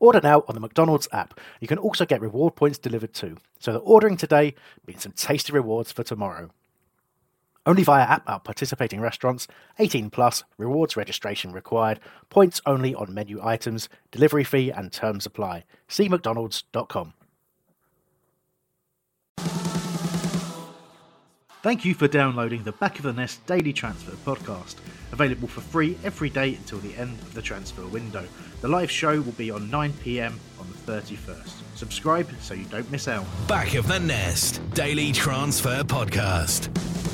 Order now on the McDonald's app. You can also get reward points delivered too. So the ordering today means some tasty rewards for tomorrow. Only via app at participating restaurants. 18 plus. Rewards registration required. Points only on menu items. Delivery fee and terms apply. See mcdonalds.com. Thank you for downloading the Back of the Nest Daily Transfer podcast, available for free every day until the end of the transfer window. The live show will be on 9 pm on the 31st. Subscribe so you don't miss out. Back of the Nest Daily Transfer Podcast.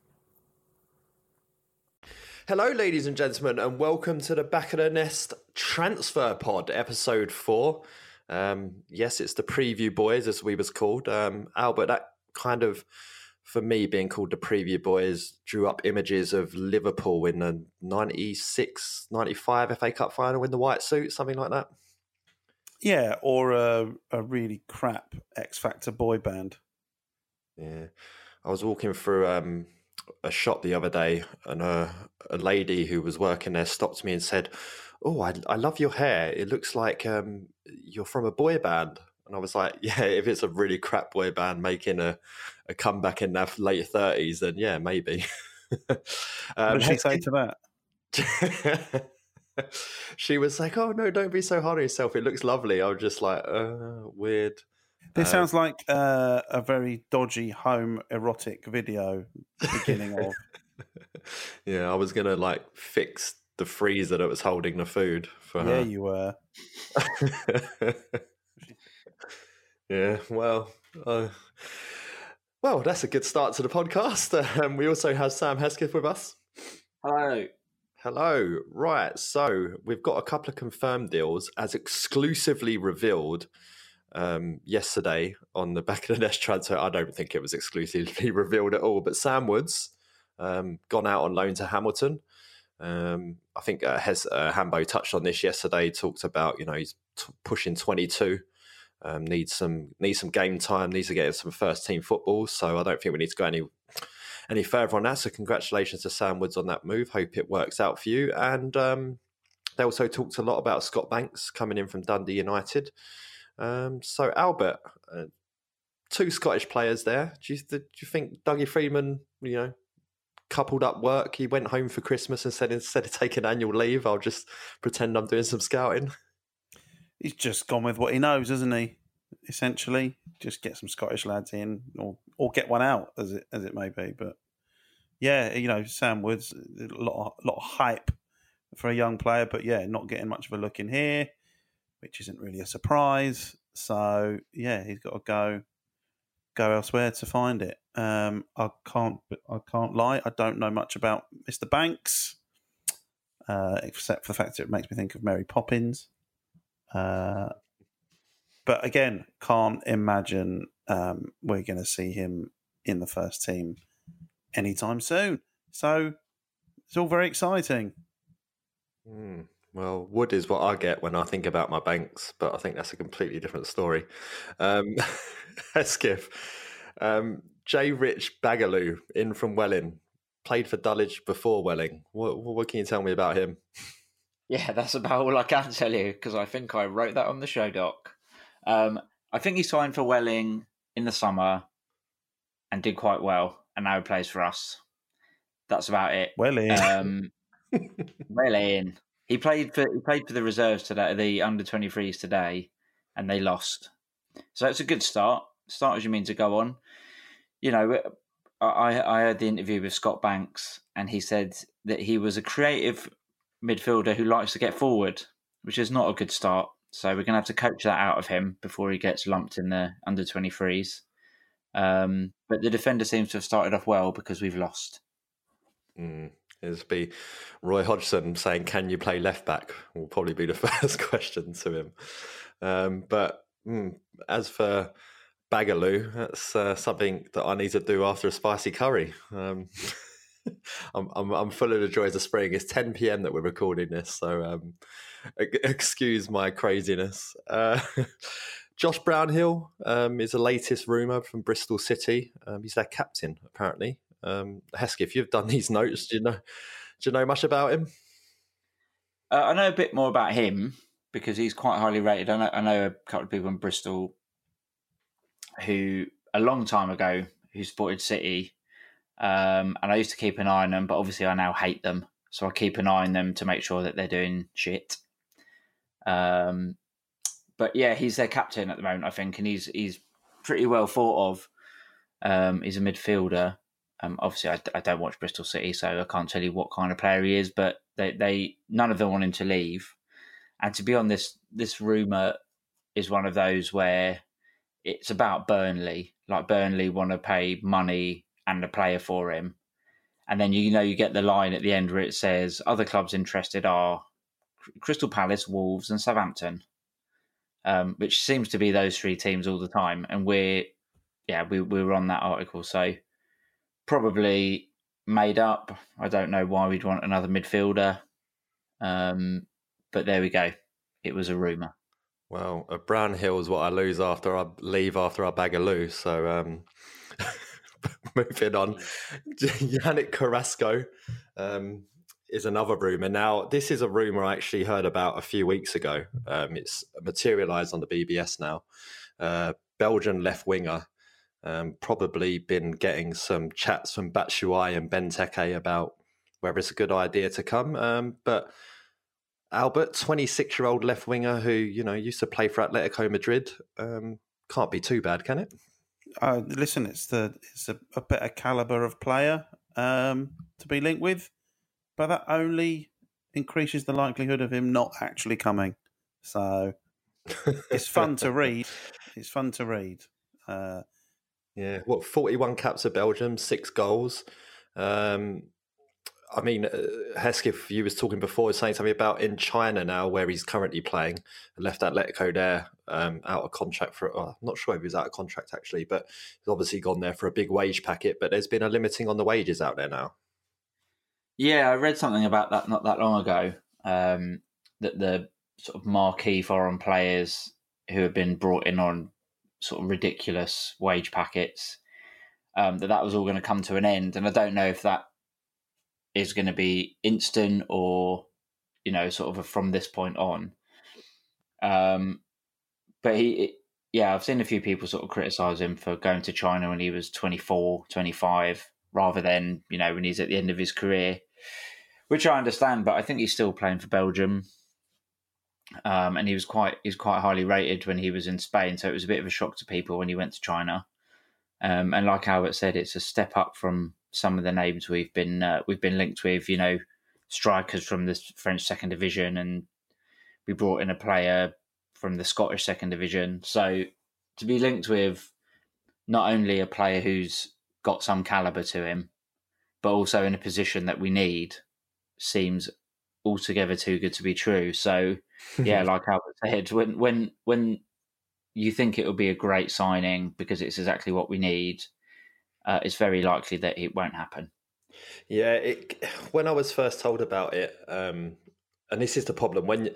Hello, ladies and gentlemen, and welcome to the Back of the Nest Transfer Pod, episode four. Um, yes, it's the preview boys, as we was called. Um, Albert, that kind of, for me, being called the preview boys, drew up images of Liverpool in the 96, 95 FA Cup final in the white suit, something like that. Yeah, or a, a really crap X Factor boy band. Yeah, I was walking through um, a shop the other day, and a, a lady who was working there stopped me and said, "Oh, I, I love your hair. It looks like um, you're from a boy band." And I was like, "Yeah, if it's a really crap boy band making a, a comeback in their late thirties, then yeah, maybe." What um, did she say to that? she was like, "Oh no, don't be so hard on yourself. It looks lovely." I was just like, uh, "Weird." This Uh, sounds like uh, a very dodgy home erotic video. Beginning of yeah, I was gonna like fix the freezer that was holding the food for yeah, her. you were. yeah, well, uh, well, that's a good start to the podcast. Um, we also have Sam Hesketh with us. Hello. Hello. Right. So we've got a couple of confirmed deals as exclusively revealed um, yesterday on the back of the Nest transfer. I don't think it was exclusively revealed at all, but Sam Woods um, gone out on loan to Hamilton. Um, I think uh, uh, Hambo touched on this yesterday. Talked about you know he's t- pushing twenty two. Um, needs some needs some game time. Needs to get some first team football. So I don't think we need to go any any further on that. So congratulations to Sam Woods on that move. Hope it works out for you. And um, they also talked a lot about Scott Banks coming in from Dundee United. Um, so Albert, uh, two Scottish players there. Do you, do you think Dougie Freedman, you know, coupled up work? He went home for Christmas and said instead of taking annual leave, I'll just pretend I'm doing some scouting. He's just gone with what he knows, hasn't he? essentially. Just get some Scottish lads in, or or get one out, as it as it may be. But yeah, you know, Sam Woods, a lot of, lot of hype for a young player, but yeah, not getting much of a look in here, which isn't really a surprise. So yeah, he's got to go go elsewhere to find it. Um, I can't I can't lie, I don't know much about Mr. Banks, uh, except for the fact that it makes me think of Mary Poppins. Uh, but again, can't imagine um, we're going to see him in the first team anytime soon. So it's all very exciting. Mm. Well, wood is what I get when I think about my banks, but I think that's a completely different story. Um, Hesketh, um, Jay Rich-Baghuelou in from Welling, played for Dulwich before Welling. What, what can you tell me about him? Yeah, that's about all I can tell you because I think I wrote that on the show doc. Um, I think he signed for Welling in the summer and did quite well, and now he plays for us. That's about it. Welling, um, Welling. He played for he played for the reserves today, the under twenty threes today, and they lost. So it's a good start. Start as you mean to go on. You know, I I heard the interview with Scott Banks, and he said that he was a creative midfielder who likes to get forward, which is not a good start. So we're going to have to coach that out of him before he gets lumped in the under 23s. Um, but the defender seems to have started off well because we've lost. Mm. It'll be Roy Hodgson saying, "Can you play left back?" Will probably be the first question to him. Um, but mm, as for Baghuelou, that's uh, something that I need to do after a spicy curry. Um, I'm, I'm, I'm full of the joys of spring. It's 10 p.m. that we're recording this, so um, excuse my craziness. Uh, Josh Brownhill um, is the latest rumor from Bristol City. Um, he's their captain, apparently. Um, Heskey, if you've done these notes, do you know do you know much about him? Uh, I know a bit more about him because he's quite highly rated. I know, I know a couple of people in Bristol who a long time ago who supported City um, and I used to keep an eye on them, but obviously I now hate them. So I keep an eye on them to make sure that they're doing shit. Um, but yeah, he's their captain at the moment, I think, and he's he's pretty well thought of. Um, he's a midfielder. Um, obviously, I, I, don't watch Bristol City, so I can't tell you what kind of player he is. But they, they none of them want him to leave. And to be on this this rumor is one of those where it's about Burnley. Like Burnley want to pay money and a player for him. And then you know you get the line at the end where it says other clubs interested are Crystal Palace, Wolves, and Southampton, um, which seems to be those three teams all the time. And we're yeah we we were on that article, so probably made up. I don't know why we'd want another midfielder, um, but there we go. It was a rumor. Well, a brown hill is what I lose after I leave after I bag a lose. So um, moving on, Yannick Carrasco um, is another rumor. Now, this is a rumor I actually heard about a few weeks ago. Um, it's materialized on the BBS now. Uh, Belgian left winger, um, probably been getting some chats from Batshuayi and Benteke about whether it's a good idea to come. Um, but Albert, 26 year old left winger who, you know, used to play for Atletico Madrid, um, can't be too bad, can it? uh, listen, it's the it's a, a better caliber of player um, to be linked with, but that only increases the likelihood of him not actually coming. So it's fun to read. It's fun to read. Uh, yeah, what forty-one caps of Belgium, six goals. Um, I mean, uh, Hesketh, you was talking before, saying something about in China now, where he's currently playing, left Atletico there um, out of contract for. Oh, I'm not sure if he was out of contract actually, but he's obviously gone there for a big wage packet. But there's been a limiting on the wages out there now. Yeah, I read something about that not that long ago. Um, that the sort of marquee foreign players who have been brought in on sort of ridiculous wage packets, um, that that was all going to come to an end. And I don't know if that is going to be instant or you know sort of from this point on um but he yeah i've seen a few people sort of criticize him for going to china when he was 24 25 rather than you know when he's at the end of his career which i understand but i think he's still playing for belgium um, and he was quite he was quite highly rated when he was in Spain. So it was a bit of a shock to people when he went to China. Um, and like Albert said, it's a step up from some of the names we've been uh, we've been linked with. You know, strikers from the French second division, and we brought in a player from the Scottish second division. So to be linked with not only a player who's got some caliber to him, but also in a position that we need, seems altogether too good to be true. So yeah, like Albert said, when when when you think it will be a great signing because it's exactly what we need, uh, it's very likely that it won't happen. Yeah, it, when I was first told about it, um, and this is the problem when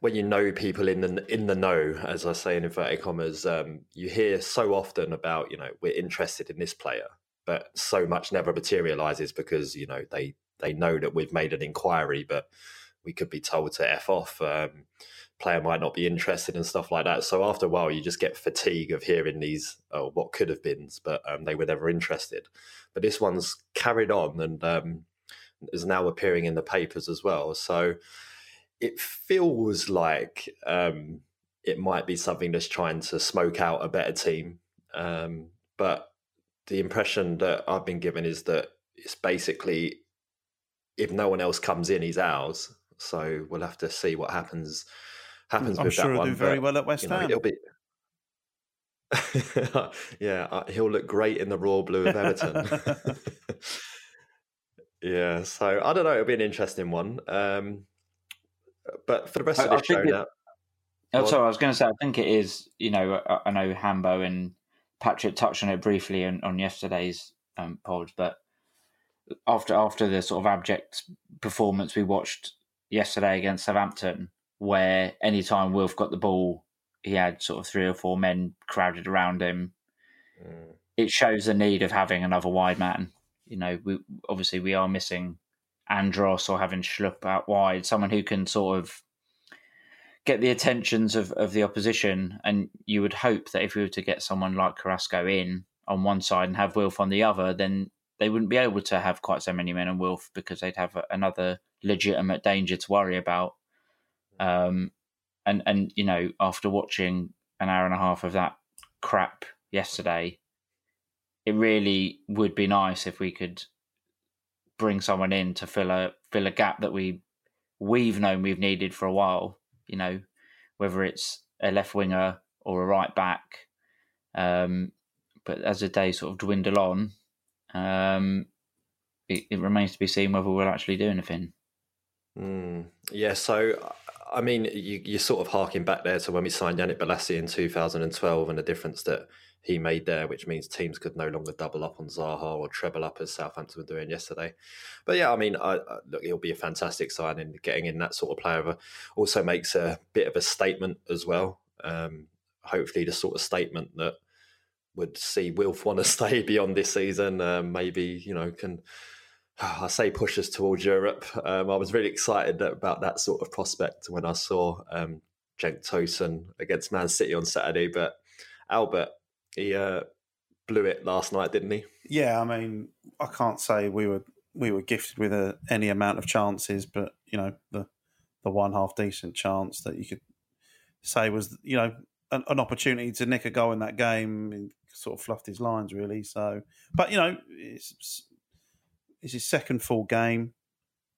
when you know people in the in the know, as I say in inverted commas, um, you hear so often about you know we're interested in this player, but so much never materializes because you know they they know that we've made an inquiry, but we could be told to f off. Um, player might not be interested and stuff like that. So after a while, you just get fatigue of hearing these oh, what could have been, but um, they were never interested. But this one's carried on and um, is now appearing in the papers as well. So it feels like um, it might be something that's trying to smoke out a better team. Um, but the impression that I've been given is that it's basically if no one else comes in, he's ours. So we'll have to see what happens happens I'm with sure that he'll one. do very but, well at West you know, Ham. it'll be. yeah, uh, he'll look great in the royal blue of Everton. yeah, so I don't know. It'll be an interesting one. Um, but for the rest I- of I this show it- now, Oh, Go on. sorry, I was going to say, I think it is. You know, I, I know Hambo and Patrick touched on it briefly on, on yesterday's um, pod, but after after the sort of abject performance we watched yesterday against Southampton, where anytime Wilf got the ball, he had sort of three or four men crowded around him. Mm. It shows the need of having another wide man. You know, we obviously we are missing Andros or having Schlupp out wide, someone who can sort of get the attentions of, of the opposition. And you would hope that if we were to get someone like Carrasco in on one side and have Wilf on the other, then they wouldn't be able to have quite so many men on Wilf because they'd have another legitimate danger to worry about. Um, and and you know, after watching an hour and a half of that crap yesterday, it really would be nice if we could bring someone in to fill a fill a gap that we we've known we've needed for a while. You know, whether it's a left winger or a right back. Um, but as the days sort of dwindle on, um, it, it remains to be seen whether we'll actually do anything. Mm, yeah, so I mean, you, you're sort of harking back there to when we signed Yannick Bolasie in 2012 and the difference that he made there, which means teams could no longer double up on Zaha or treble up as Southampton were doing yesterday. But yeah, I mean, I, I, look, it'll be a fantastic signing. Getting in that sort of player also makes a bit of a statement as well. Um, hopefully, the sort of statement that would see Wilf want to stay beyond this season. Um, maybe you know can I say push us towards Europe. Um, I was really excited about that sort of prospect when I saw um, Cenk Tosun against Man City on Saturday. But Albert, he uh, blew it last night, didn't he? Yeah, I mean, I can't say we were we were gifted with a, any amount of chances, but you know the the one half decent chance that you could say was you know an, an opportunity to nick a goal in that game sort of fluffed his lines really. So, but you know, it's it's his second full game.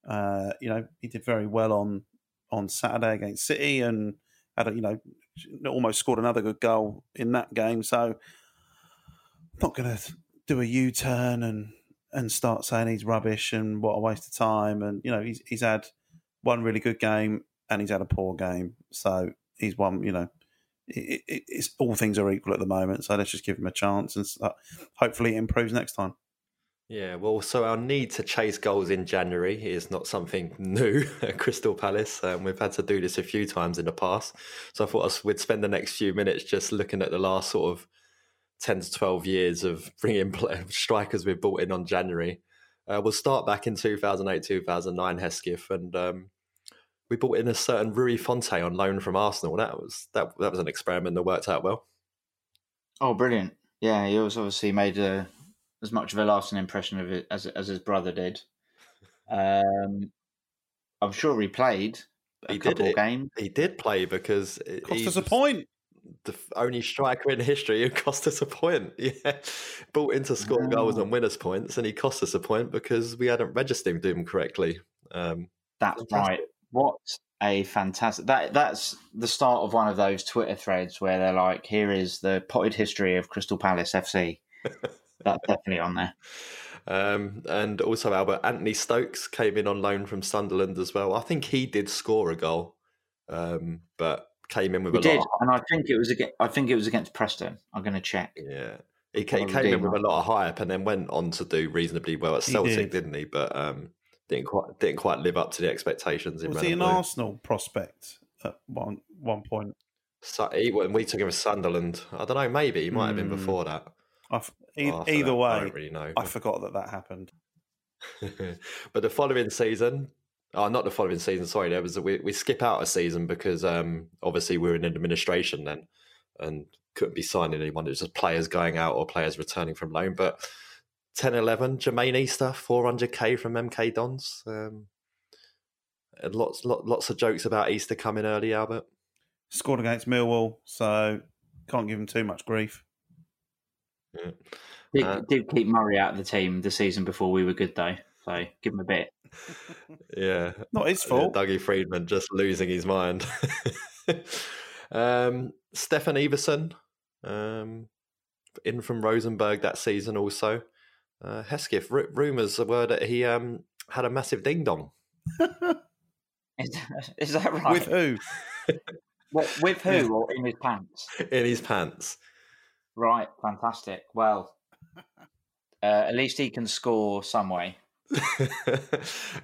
Uh, you know, he did very well on on Saturday against City and had a, you know almost scored another good goal in that game. So, not going to do a U turn and and start saying he's rubbish and what a waste of time. And you know, he's he's had one really good game and he's had a poor game. So he's one. You know, it, it, it's all things are equal at the moment. So let's just give him a chance and uh, hopefully it improves next time. Yeah, well, so our need to chase goals in January is not something new at Crystal Palace. Um, we've had to do this a few times in the past. So I thought we'd spend the next few minutes just looking at the last sort of 10 to 12 years of bringing in strikers we've brought in on January. Uh, we'll start back in 2008, 2009, Hesketh, and um, we brought in a certain Rui Fonte on loan from Arsenal. That was that that was an experiment that worked out well. Oh, brilliant! Yeah, he was obviously made a, as much of a lasting impression of it as as his brother did. Um, I'm sure he played a He couple did of games. He did play because it Cost he's us a point. the only striker in history who cost us a point. Yeah, brought in to score goals and winners points, and he cost us a point because we hadn't registered him correctly. Um, That's Fantastic. right. What a fantastic that that's the start of one of those Twitter threads where they're like, "Here is the potted history of Crystal Palace FC." that's definitely on there. Um, and also Albert Anthony Stokes came in on loan from Sunderland as well. I think he did score a goal, um, but came in with We a did, lot. and I think it was against. I think it was against Preston. I'm going to check. Yeah, he came, came in with a lot of hype, and then went on to do reasonably well at He Celtic, did. did. not he? But um, didn't quite didn't quite live up to the expectations. In Was he an Arsenal prospect at one one point? So he, when we took him to Sunderland, I don't know. Maybe he might have been Hmm. before that. I f- e- either that, I don't really know. I forgot that that happened. but the following season, oh, not the following season. Sorry, there was a, we we skip out a season because um, obviously we were in administration then and couldn't be signing anyone. It was just players going out or players returning from loan. But 10 11, Jermaine Easter, 400k from MK Dons. Um, and lots, lot, lots of jokes about Easter coming early, Albert. Scored against Millwall, so can't give him too much grief. Yeah. Did, Uh, did keep Murray out of the team the season before we were good though, so give him a bit. Yeah. Not his Yeah, fault. Dougie Freedman just losing his mind. um, Steffen Iversen, um, in from Rosenborg that season also. Uh, Hesketh, r- rumours were that he um, had a massive ding dong. Is, is that right? With who? What- with who or in his pants? in his pants. Right, fantastic. Well, uh, at least he can score some way.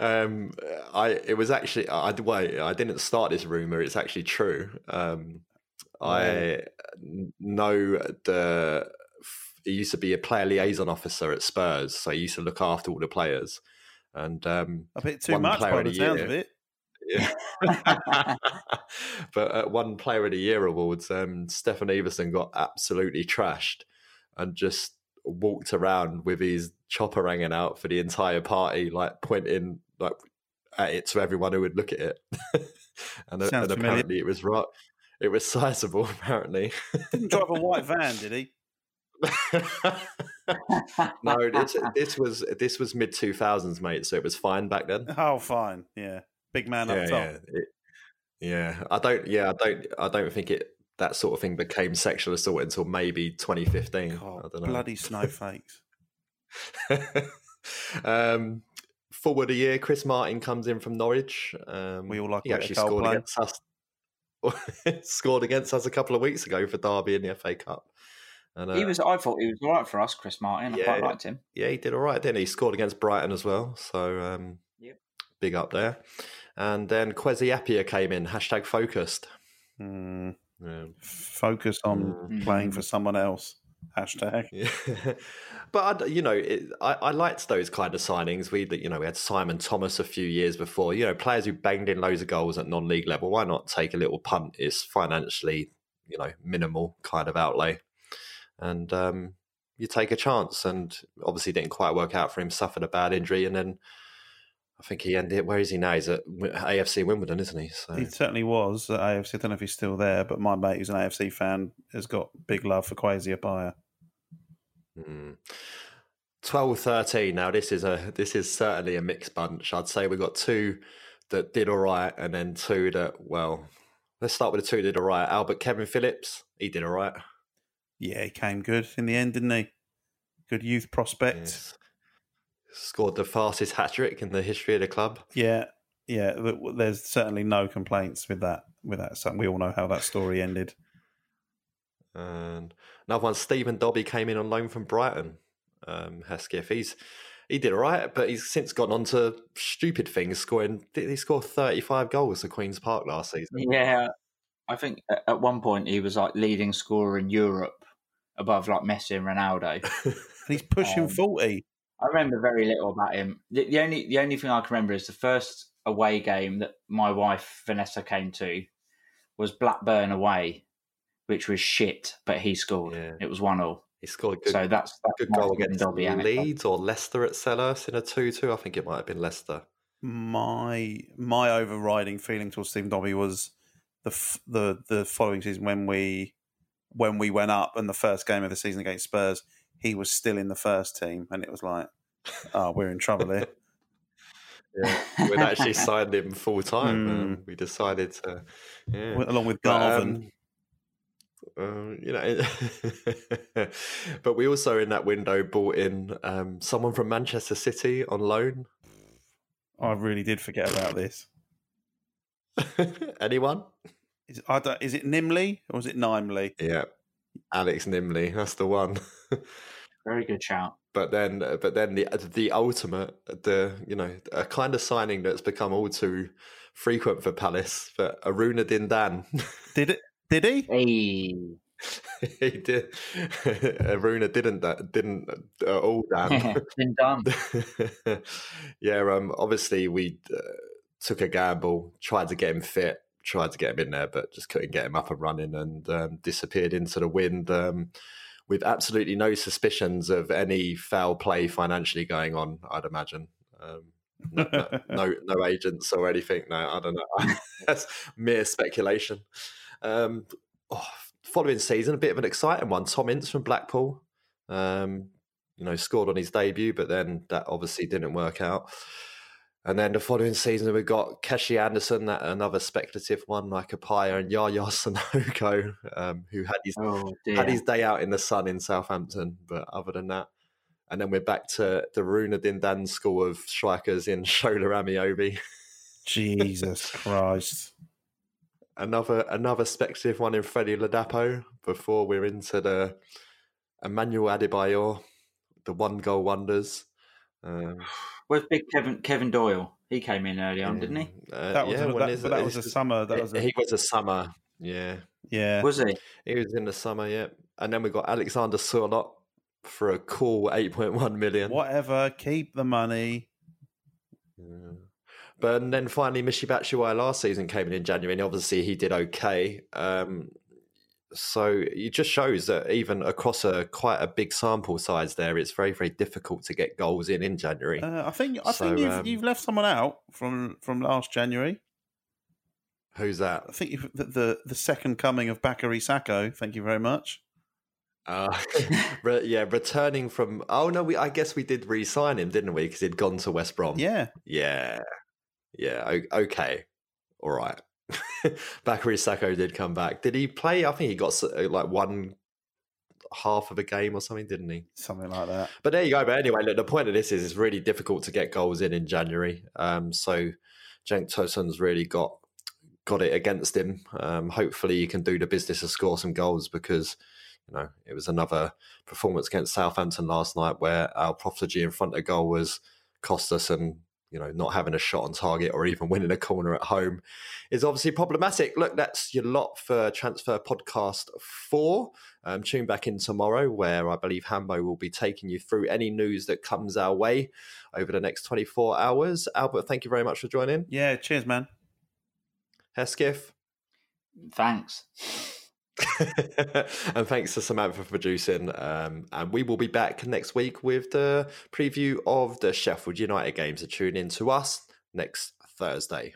um, I it was actually I wait I didn't start this rumor. It's actually true. Um, I n- know the he used to be a player liaison officer at Spurs, so he used to look after all the players. And um, A bit too much player by of the year. of it. Yeah. but at one Player of the Year awards, um, Steffen Iversen got absolutely trashed and just walked around with his chopper hanging out for the entire party, like pointing like at it to everyone who would look at it. and, uh, and apparently, it was right. It was sizable. Apparently, Didn't drive a white van, did he? no, this, this was this was mid two thousands, mate. So it was fine back then. Oh, fine. Yeah, big man up yeah, top. yeah, it- yeah. I don't. Yeah, I don't. I don't think it that sort of thing became sexual assault until maybe 2015. I God, don't know. bloody snowflakes. um, forward a year, Chris Martin comes in from Norwich. Um, We all like he a bit of actually scored Coldplay. against us. scored against us a couple of weeks ago for Derby in the FA Cup. And, he uh, was. I thought he was all right for us, Chris Martin. I quite liked him. yeah, he did all right, didn't he? He scored against Brighton as well. So um, Yep. big up there. And then Kwesi Appiah came in, hashtag focused. Hmm. Yeah. Focus on Mm. playing for someone else. Hashtag. Yeah. but I, you know, it, I, I liked those kind of signings. We, you know, we had Simon Thomas a few years before. You know, players who banged in loads of goals at non-league level. Why not take a little punt? It's financially, you know, minimal kind of outlay, and um, you take a chance. And obviously, didn't quite work out for him. Suffered a bad injury, and then I think he ended. Where is he now? He's at AFC Wimbledon, isn't he? So He certainly was at AFC. I don't know if he's still there, but my mate, who's an AFC fan, has got big love for Kwesi Appiah. Mm. 12 13 now this is a this is certainly a mixed bunch i'd say we got two that did all right and then two that well let's start with the two that did all right albert kevin phillips he did all right Yeah, he came good in the end, didn't he? Good youth prospect. Yes. scored the fastest hat trick in the history of the club Yeah, yeah. There's certainly no complaints with that. With that, so we all know how that story ended. and another one stephen dobbie came in on loan from brighton um hesketh he's he did all right but he's since gone on to stupid things scoring did he score 35 goals for queen's park last season Yeah, I think at- at one point he was like leading scorer in Europe, above like Messi and Ronaldo. And he's pushing Um, forty. I remember very little about him. The, the only the only thing I can remember is the first away game that my wife Vanessa came to was Blackburn away, which was shit, but he scored. Yeah. It was one all. he scored good So that's, that's good goal against Dobbie. Leeds or Leicester at Selhurst in a 2 2. I think it might have been Leicester. my my overriding feeling towards Stephen Dobbie was the f- the the following season when we when we went up and the first game of the season against Spurs, he was still in the first team, and it was like, oh, we're in trouble here. Yeah, we'd actually signed him full time. Mm. Um, we decided to, yeah. Along with Garvan. um, um, you know, but we also in that window bought in um, someone from Manchester City on loan. I really did forget about this. Anyone? Is, I don't, is it Nimely or is it Nimely? Yeah, Alex Nimely. That's the one. Very good shout. but then, but then the the ultimate, the you know, a kind of signing that's become all too frequent for Palace. But Aruna Dindane. Did it? Did he? Hey, he did. Aruna didn't that didn't uh, all Dan. been done. yeah, um, obviously we uh, took a gamble, tried to get him fit, tried to get him in there, but just couldn't get him up and running, and um, disappeared into the wind um, with absolutely no suspicions of any foul play financially going on. I'd imagine. Um, no, no, no, no agents or anything. No, I don't know. That's mere speculation. Um, oh, following season, a bit of an exciting one. Tom Ince from Blackpool, um, you know, scored on his debut, but then that obviously didn't work out. And then the following season, we got Keshi Anderson, that another speculative one, like a Paya and Yaya Sanogo, um, who had his Oh had his day out in the sun in Southampton. But other than that, and then we're back to the Runa Dindane school of strikers in Shola Ameobi. Jesus Christ. another another speculative one in Freddie Ladapo before we're into the Emmanuel Adebayor, the one goal wonders. Um, Where's big Kevin Kevin Doyle? He came in early on, didn't he? uh, That was, yeah, a, that, is that was a summer. That was a, he was a summer, yeah. yeah. Was he? He was in the summer, yeah. And then we got Alexander Sørloth for a cool eight point one million. Whatever. Keep the money. Yeah. But and then finally, Michy Batshuayi last season came in in January, and obviously he did okay. Um, so it just shows that even across a quite a big sample size, there it's very very difficult to get goals in in January. Uh, I think. I So, think you've, um, you've left someone out from from last January. Who's that? I think you've, the, the the second coming of Bakary Sako. Thank you very much. Uh, re- yeah, returning from. Oh no, we I guess we did re-sign him, didn't we? Because he'd gone to West Brom. Yeah. Yeah. Yeah. o- Okay. All right. Bakary Sako did come back. Did he play? I think he got uh, like one half of a game or something, didn't he? Something like that. But there you go. But anyway, look, the point of this is it's really difficult to get goals in in January. Um, so Cenk Tosun's really got got it against him. Um, hopefully, he can do the business and score some goals because you know it was another performance against Southampton last night where our profligacy in front of goal was cost us and. You know, not having a shot on target or even winning a corner at home is obviously problematic. Look, that's your lot for Transfer Podcast 4. Um, tune back in tomorrow, where I believe Hambo will be taking you through any news that comes our way over the next 24 hours. Albert, thank you very much for joining. Yeah. Cheers, man. Hesketh. Thanks. and thanks to Samantha for producing. Um, and we will be back next week with the preview of the Sheffield United games. So tune in to us next Thursday.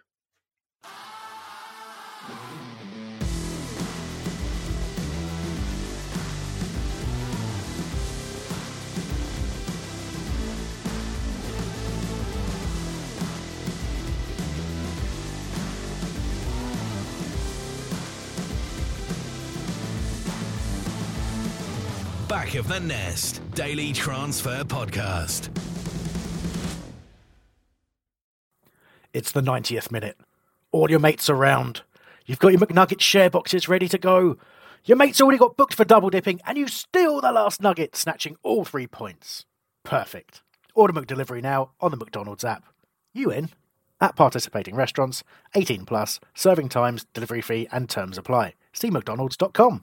Back of the Nest Daily Transfer Podcast. It's the 90th minute. All your mates around. You've got your McNugget share boxes ready to go. Your mate's already got booked for double dipping, and you steal the last nugget, snatching all three points. Perfect. Order McDelivery now on the McDonald's app. You in? At participating restaurants, 18 plus, serving times, delivery fee, and terms apply. See McDonald's.com.